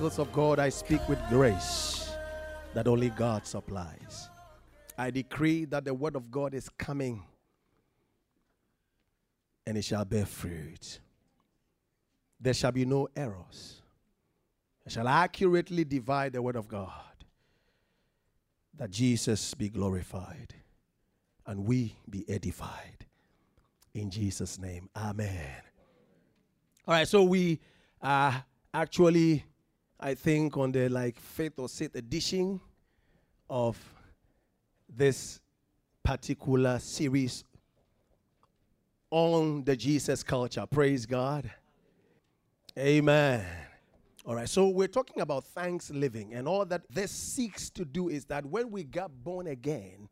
Oracles of God, I speak with grace that only God supplies. I decree that the word of God is coming and it shall bear fruit. There shall be no errors. I shall accurately divide the word of God that Jesus be glorified and we be edified. In Jesus' name, amen. All right, so we are actually, I think, on the like fifth or sixth edition of this particular series on the Jesus culture. Praise God. Amen. All right, so we're talking about thanks living, and all that this seeks to do is that when we got born again,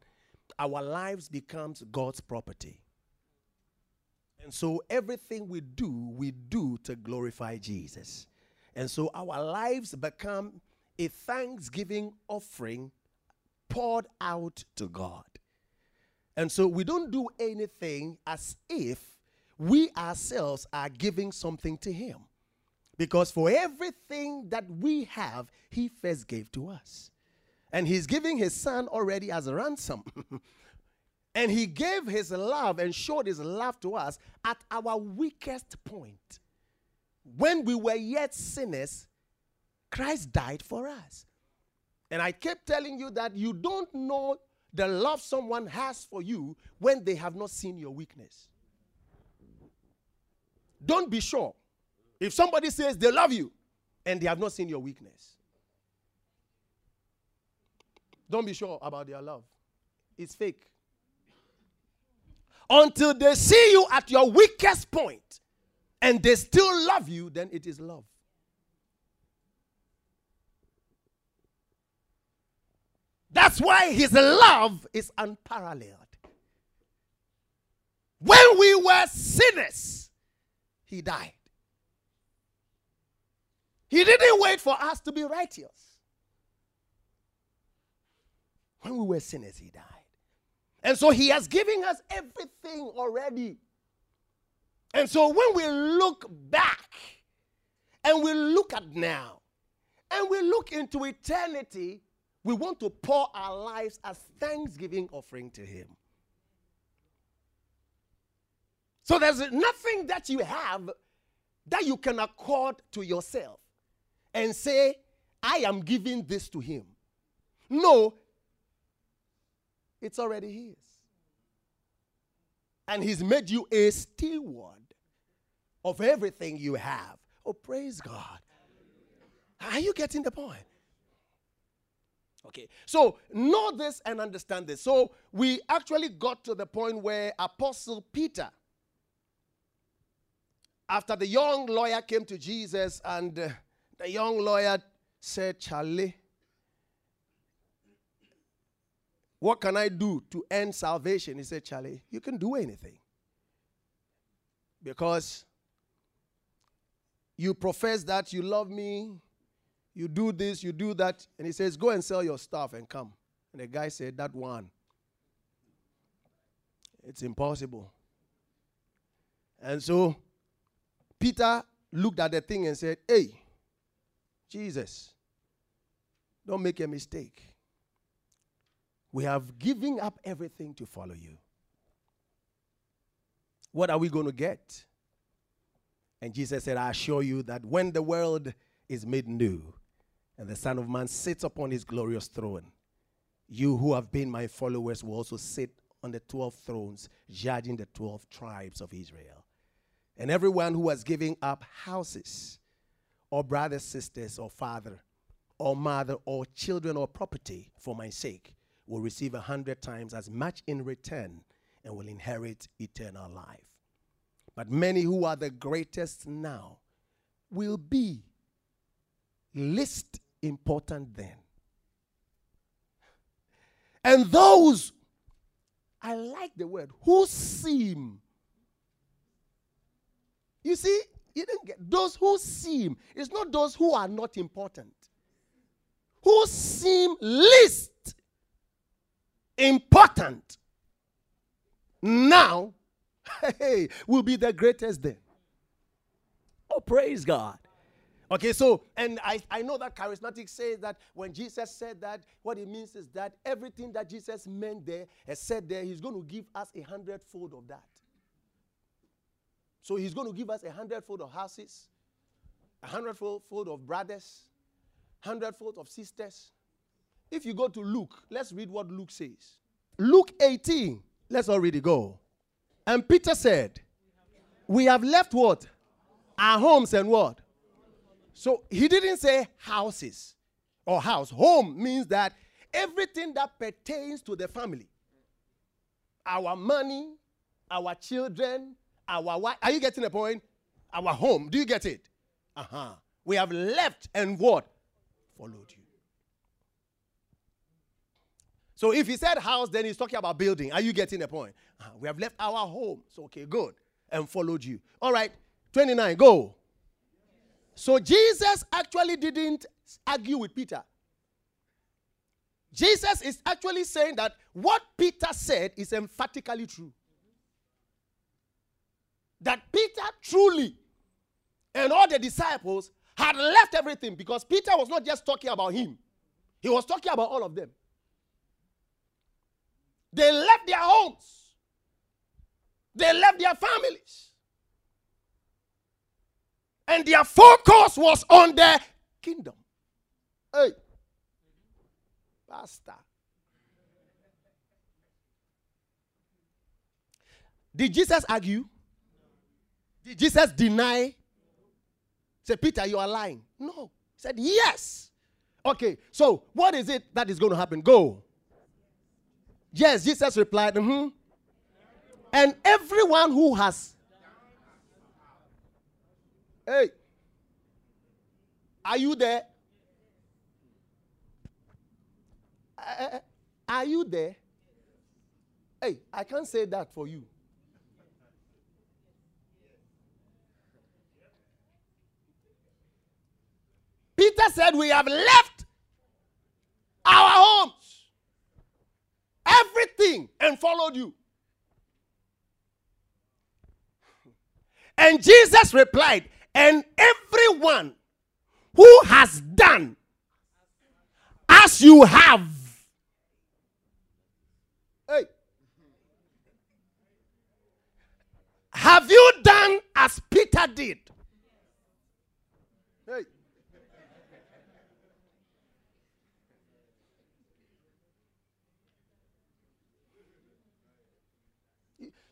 our lives becomes God's property. And so everything we do, we do to glorify Jesus. And so our lives become a thanksgiving offering poured out to God. And so we don't do anything as if we ourselves are giving something to Him. Because for everything that we have, He first gave to us. And He's giving His Son already as a ransom. and He gave His love and showed His love to us at our weakest point. When we were yet sinners, Christ died for us. And I kept telling you that you don't know the love someone has for you when they have not seen your weakness. Don't be sure. If somebody says they love you and they have not seen your weakness, don't be sure about their love. It's fake. Until they see you at your weakest point and they still love you, then it is love. That's why his love is unparalleled. When we were sinners, he died. He didn't wait for us to be righteous. When we were sinners, he died. And so he has given us everything already. And so when we look back and we look at now and we look into eternity, we want to pour our lives as thanksgiving offering to him. So there's nothing that you have that you can accord to yourself and say, I am giving this to him. No, it's already his. And he's made you a steward of everything you have. Oh, praise God. Are you getting the point? Okay, so know this and understand this. So we actually got to the point where Apostle Peter, after the young lawyer came to Jesus, and uh, the young lawyer said, Charlie, what can I do to end salvation? He said, Charlie, you can do anything. Because you profess that you love me, you do this, you do that. And he says, Go and sell your stuff and come. And the guy said, That one. It's impossible. And so Peter looked at the thing and said, Hey, Jesus, don't make a mistake. We have given up everything to follow you. What are we going to get? And Jesus said, I assure you that when the world is made new and the Son of Man sits upon his glorious throne, you who have been my followers will also sit on the 12 thrones, judging the 12 tribes of Israel. And everyone who has given up houses, or brothers, sisters, or father, or mother, or children, or property for my sake will receive a hundred times as much in return and will inherit eternal life. But many who are the greatest now will be least important then. And those, I like the word, who seem. You see, you didn't get those who seem. It's not those who are not important. Who seem least important now hey, will be the greatest then. Oh, praise God. Okay, so, and I, I know that charismatic says that when Jesus said that, what it means is that everything that Jesus meant there, has said there, he's going to give us a hundredfold of that. So he's going to give us a hundredfold of houses, a hundredfold of brothers, hundredfold of sisters. If you go to Luke, let's read what Luke says. Luke 18, let's already go. And Peter said, We have left what? Our homes and what? So he didn't say houses or house. Home means that everything that pertains to the family our money, our children, our wife. Are you getting the point? Our home. Do you get it? Uh huh. We have left and what? Followed you. So if he said house, then he's talking about building. Are you getting the point? Uh-huh. We have left our home. So, okay, good. And followed you. All right. 29, go. So Jesus actually didn't argue with Peter. Jesus is actually saying that what Peter said is emphatically true. That Peter truly and all the disciples had left everything because Peter was not just talking about him, he was talking about all of them. They left their homes, they left their families, and their focus was on the kingdom. Hey, Pastor. Did Jesus argue? Did Jesus deny? Say, Peter, you are lying. No. He said, Yes. Okay, so what is it that is going to happen? Go. Yes, Jesus replied, mm-hmm. And everyone who has Hey, are you there? Uh, are you there? Hey, I can't say that for you. Peter said, We have left our homes, everything, and followed you. And Jesus replied, and everyone who has done as you have. Hey. Have you done as Peter did? Hey.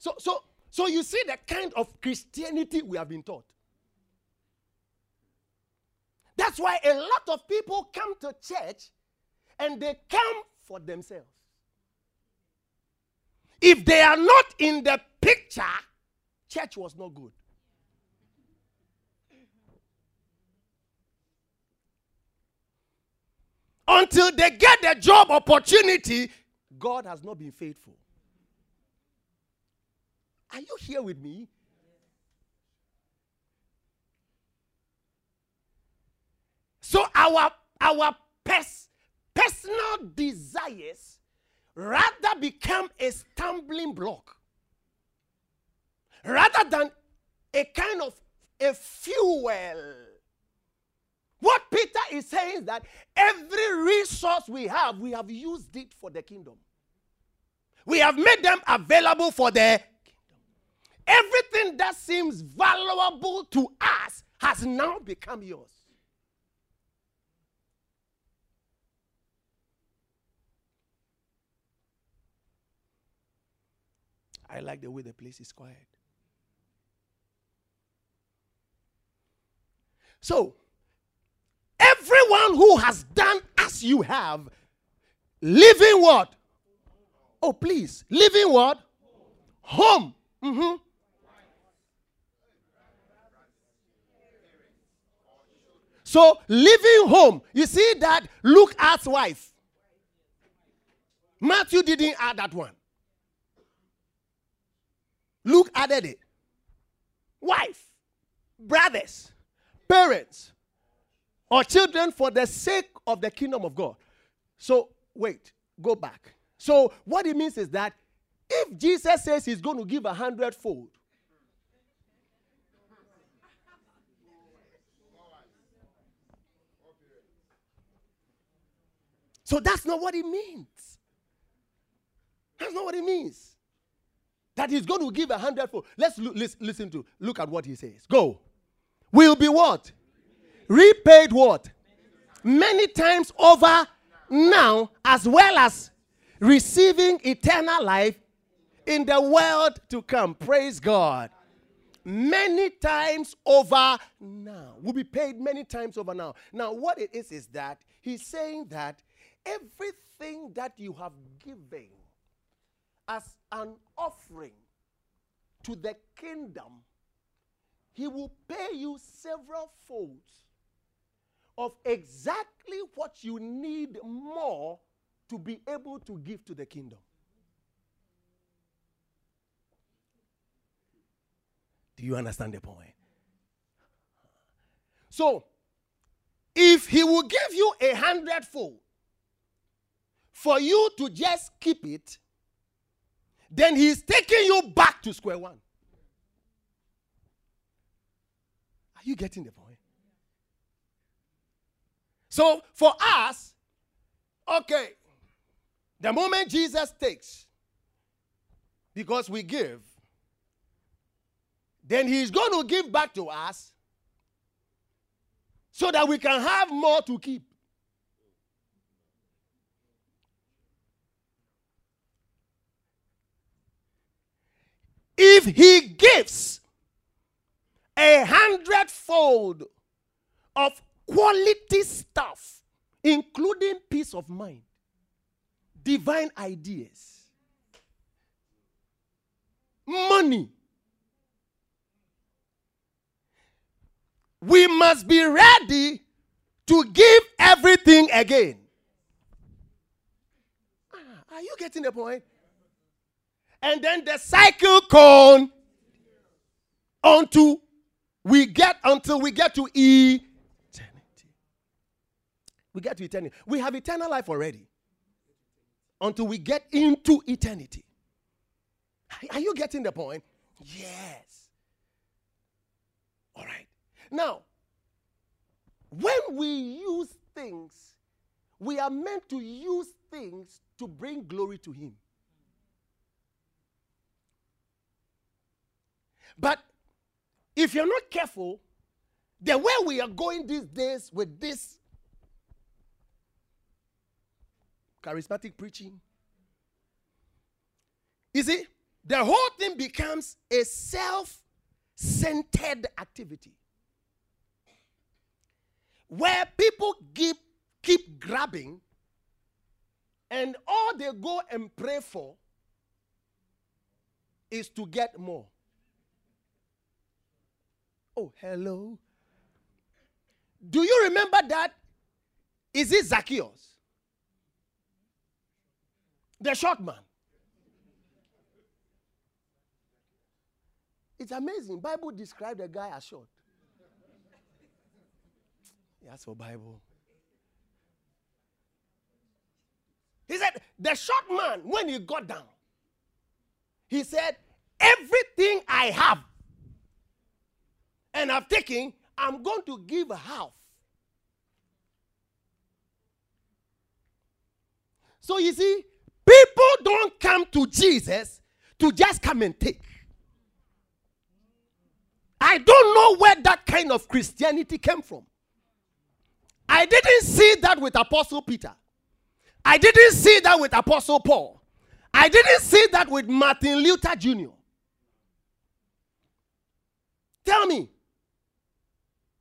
So, so, so you see the kind of Christianity we have been taught. That's why a lot of people come to church and they come for themselves. If they are not in the picture, church was not good. Until they get the job opportunity, God has not been faithful. Are you here with me? So our our pers- personal desires rather become a stumbling block rather than a kind of a fuel. What Peter is saying is that every resource we have, we have used it for the kingdom. We have made them available for the. Everything that seems valuable to us has now become yours. I like the way the place is quiet. So, everyone who has done as you have, living what? Oh, please, living what? Home. Mm-hmm. So leaving home, you see that Luke adds wife. Matthew didn't add that one. Luke added it. Wife, brothers, parents, or children for the sake of the kingdom of God. So, wait, go back. So, what it means is that if Jesus says he's going to give a hundredfold, So that's not what it means. That's not what it means. That he's going to give a hundredfold. Let's listen, listen to look at what he says. Go. Will be what? Repaid what? Many times over now, as well as receiving eternal life in the world to come. Praise God. Many times over now. Will be paid many times over now. Now, what it is is that he's saying that everything that you have given as an offering to the kingdom, he will pay you several folds of exactly what you need more to be able to give to the kingdom. Do you understand the point? So, if he will give you a hundredfold, for you to just keep it, then he's taking you back to square one. Are you getting the point? So for us, okay, the moment Jesus takes, because we give, then he's going to give back to us so that we can have more to keep. If he gives a hundredfold of quality stuff, including peace of mind, divine ideas, money, we must be ready to give everything again. Ah, are you getting the point? And then the cycle cone until we get until we get to eternity. We get to eternity. We have eternal life already. Until we get into eternity. Are you getting the point? Yes. All right. Now, when we use things, we are meant to use things to bring glory to Him. But if you're not careful, the way we are going these days with this charismatic preaching, you see, the whole thing becomes a self centered activity where people keep, keep grabbing and all they go and pray for is to get more. Oh, hello. Do you remember that? Is it Zacchaeus? The short man. It's amazing. Bible described the guy as short. That's for Bible. He said, the short man, when he got down, he said, Everything I have and I've taken, I'm going to give half. So you see, people don't come to Jesus to just come and take. I don't know where that kind of Christianity came from. I didn't see that with Apostle Peter. I didn't see that with Apostle Paul. I didn't see that with Martin Luther Jr. Tell me,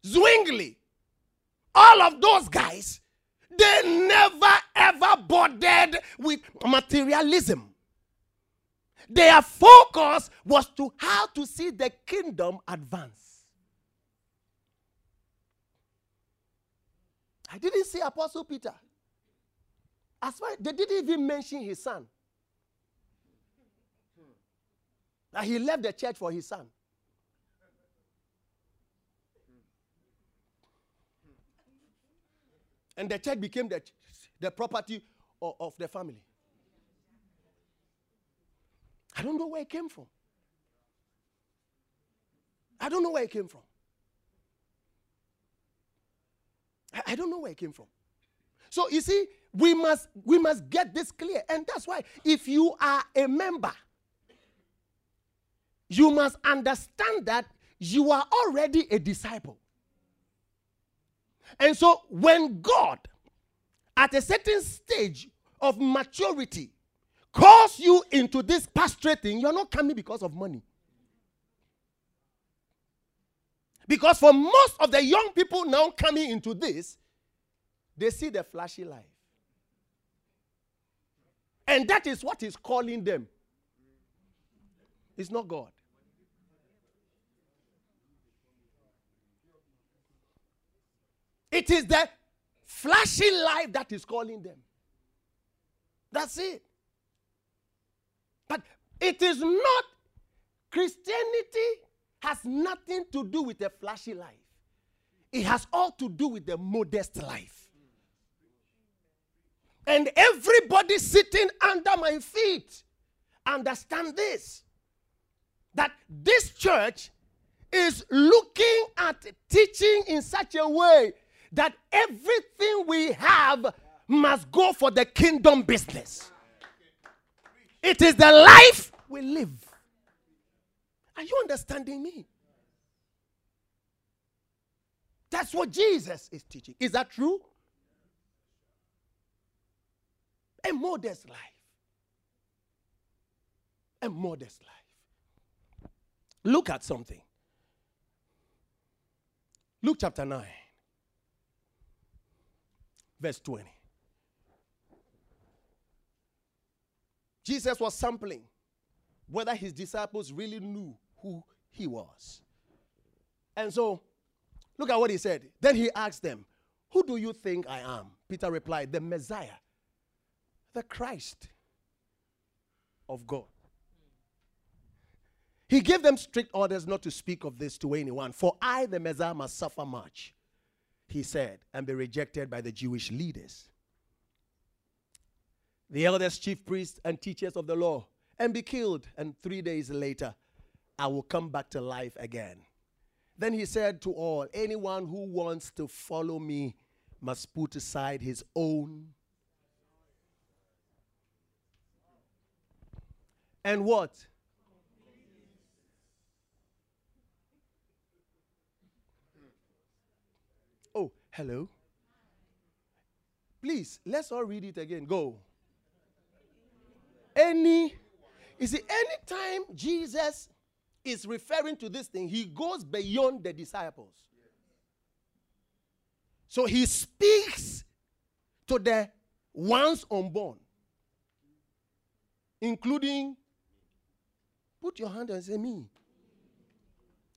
Zwingli, all of those guys, they never ever bothered with materialism. Their focus was to how to see the kingdom advance. I didn't see Apostle Peter. As far they didn't even mention his son. That he left the church for his son. And the church became the, the property of, of the family. I don't know where it came from. I don't know where it came from. I, I don't know where it came from. So you see, we must we must get this clear. And that's why if you are a member, you must understand that you are already a disciple. And so when God, at a certain stage of maturity, calls you into this pastorating, you're not coming because of money. Because for most of the young people now coming into this, they see the flashy life. And that is what is calling them. It's not God. It is the flashy life that is calling them. That's it. But it is not, Christianity has nothing to do with a flashy life. It has all to do with the modest life. And everybody sitting under my feet understand this that this church is looking at teaching in such a way that everything we have must go for the kingdom business. It is the life we live. Are you understanding me? That's what Jesus is teaching. Is that true? A modest life. A modest life. Look at something. Luke chapter 9, verse 20. Jesus was sampling whether his disciples really knew who he was. And so, look at what he said. Then he asked them, Who do you think I am? Peter replied, The Messiah, the Christ of God. He gave them strict orders not to speak of this to anyone, for I, the Messiah, must suffer much, he said, and be rejected by the Jewish leaders, the elders, chief priests, and teachers of the law, and be killed. And three days later, I will come back to life again. Then he said to all, Anyone who wants to follow me must put aside his own. And what? Oh, hello. Please, let's all read it again. Go. Any, you see, anytime Jesus is referring to this thing, he goes beyond the disciples. So he speaks to the ones unborn, including, put your hand and say, me.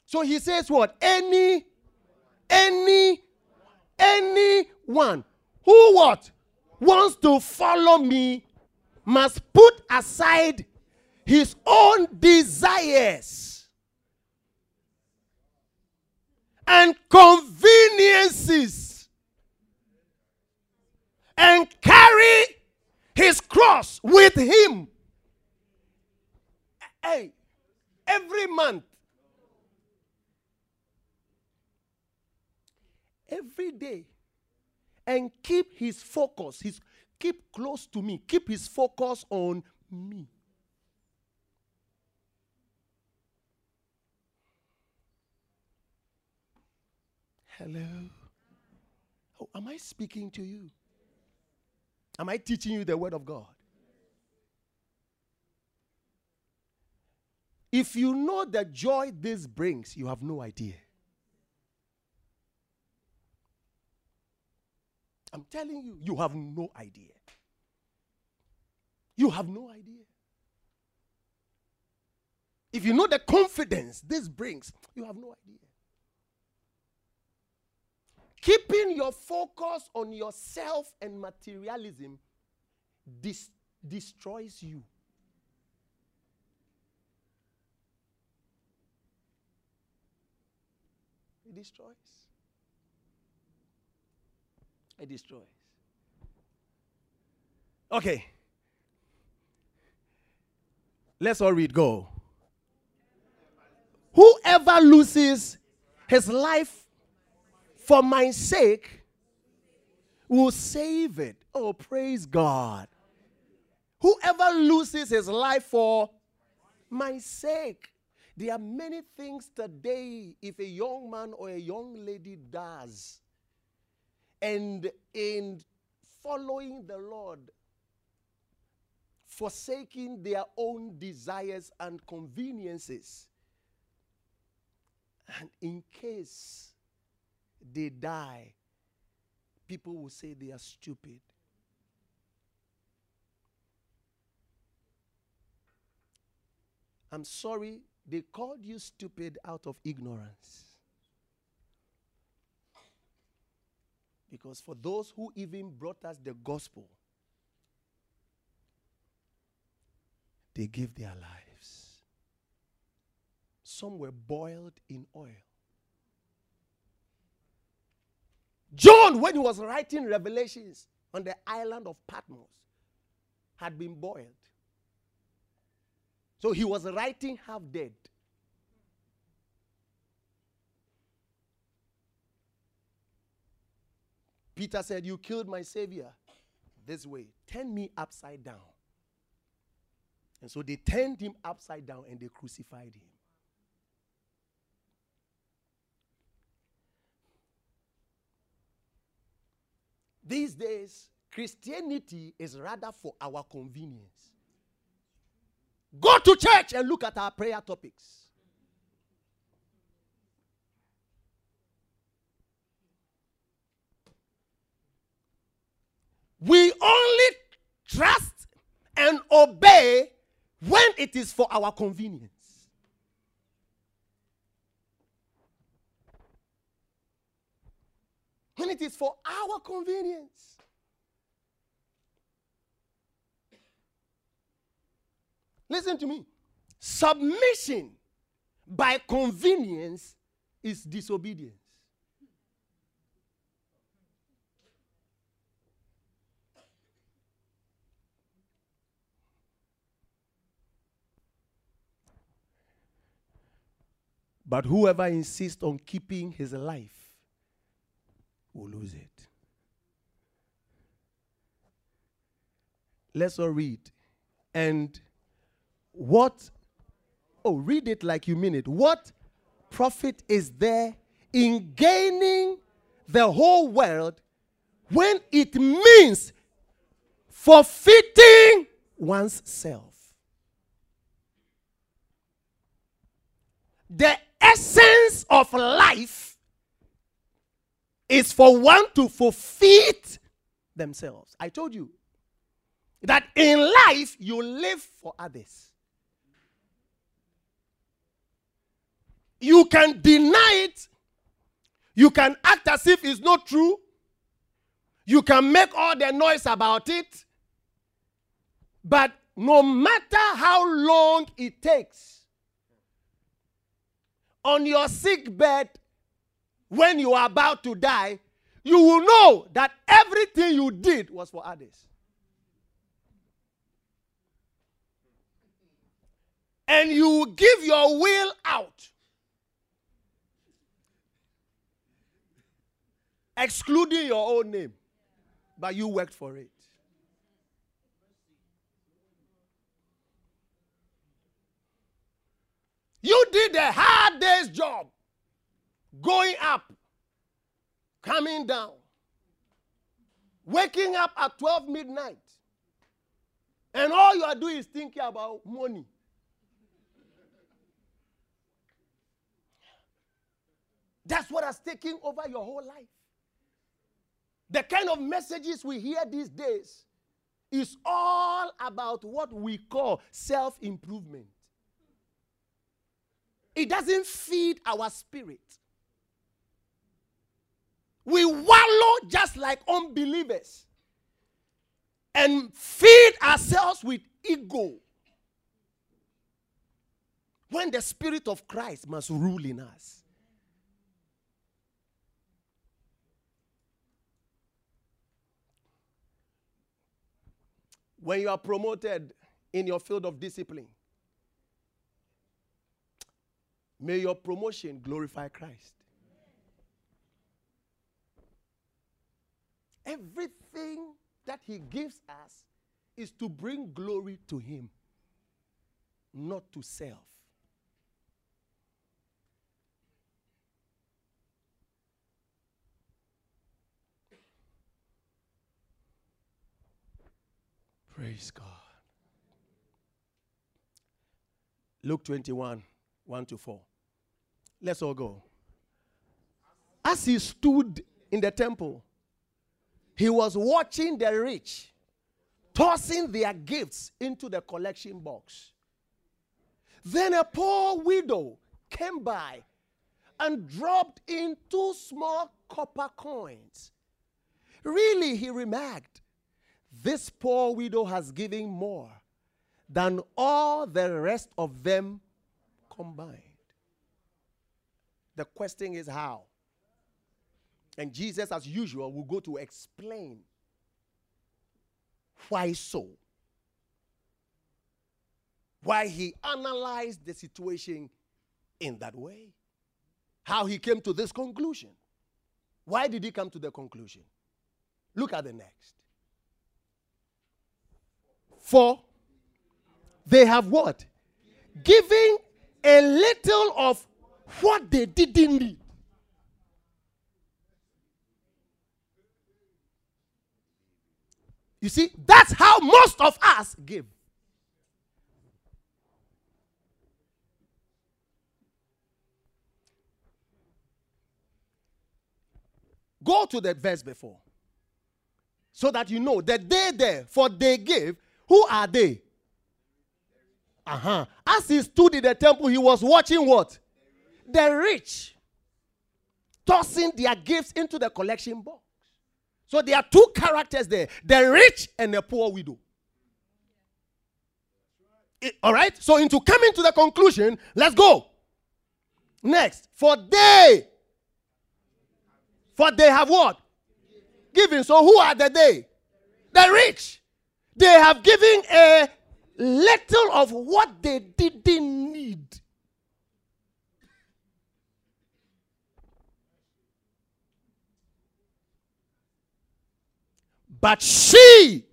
So he says, what? Any, any, anyone who what? Wants to follow me must put aside his own desires and conveniences and carry his cross with him. Hey, every month, every day, and keep his focus, his keep close to me, keep his focus on me. Hello. Oh, am I speaking to you? Am I teaching you the word of God? If you know the joy this brings, you have no idea. I'm telling you, you have no idea. You have no idea. If you know the confidence this brings, you have no idea. keeping your focus on yourself and materialism dis- destroys you. It destroys. It destroys. Okay. Let's all read. Go. Whoever loses his life for my sake will save it. Oh, praise God. Whoever loses his life for my sake. There are many things today, if a young man or a young lady does, and in following the Lord, forsaking their own desires and conveniences, and in case they die, people will say they are stupid. I'm sorry, they called you stupid out of ignorance. Because for those who even brought us the gospel, they gave their lives. Some were boiled in oil. John, when he was writing Revelations on the island of Patmos, had been boiled. So he was writing half dead. Peter said, You killed my Savior this way. Turn me upside down. And so they turned him upside down and they crucified him. These days, Christianity is rather for our convenience. Go to church and look at our prayer topics. We only trust and obey when it is for our convenience. When it is for our convenience. Listen to me. Submission by convenience is disobedience. But whoever insists on keeping his life will lose it. Let's all read. And what, oh, read it like you mean it. What profit is there in gaining the whole world when it means forfeiting one's self? The essence of life is for one to forfeit themselves. I told you that in life you live for others. You can deny it, you can act as if it's not true, you can make all the noise about it, but no matter how long it takes, on your sick bed when you are about to die, you will know that everything you did was for others. And you give your will out, excluding your own name, but you worked for it. You did a day's job. Going up, coming down, waking up at 12 midnight. And all you are doing is thinking about money. That's what has taken over your whole life. The kind of messages we hear these days is all about what we call self improvement. It doesn't feed our spirit. We wallow just like unbelievers and feed ourselves with ego when the Spirit of Christ must rule in us. When you are promoted in your field of discipline, may your promotion glorify Christ. Everything that He gives us is to bring glory to Him, not to self. Praise God. Luke 21 1 to 4. Let's all go. As he stood in the temple, he was watching the rich tossing their gifts into the collection box. Then a poor widow came by and dropped in two small copper coins. Really, he remarked, this poor widow has given more than all the rest of them combined. The question is how? And Jesus, as usual, will go to explain why so. Why he analyzed the situation in that way. How he came to this conclusion. Why did he come to the conclusion? Look at the next. For they have what? Giving a little of what they didn't need. You see, that's how most of us give. Go to the verse before so that you know that they there, for they give who are they? Uh huh. As he stood in the temple, he was watching what? The rich tossing their gifts into the collection box. So there are two characters there the rich and the poor widow. It, all right? So, into coming to the conclusion, let's go. Next, for they, for they have what? Given. So, who are the they? The rich. They have given a little of what they didn't need. But she,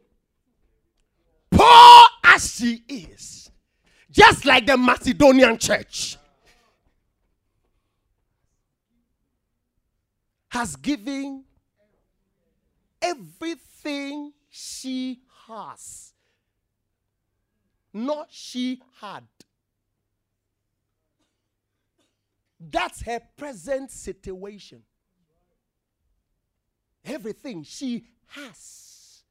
poor as she is, just like the Macedonian church, has given everything she has, not she had. That's her present situation. Everything she has,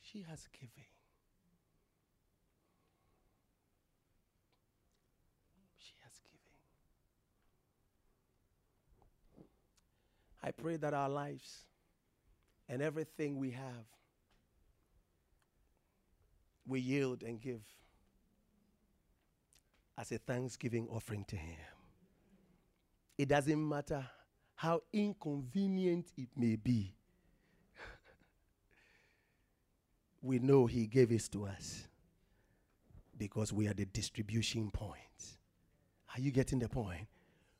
she has given. She has given. I pray that our lives and everything we have, we yield and give as a thanksgiving offering to Him. It doesn't matter how inconvenient it may be. We know He gave it to us because we are the distribution point. Are you getting the point?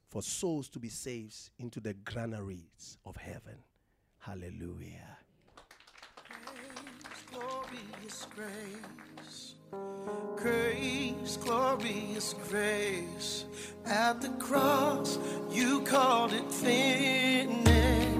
For souls to be saved into the granaries of heaven. Hallelujah. Grace, glorious grace. Grace, glorious grace. At the cross, you called it finished.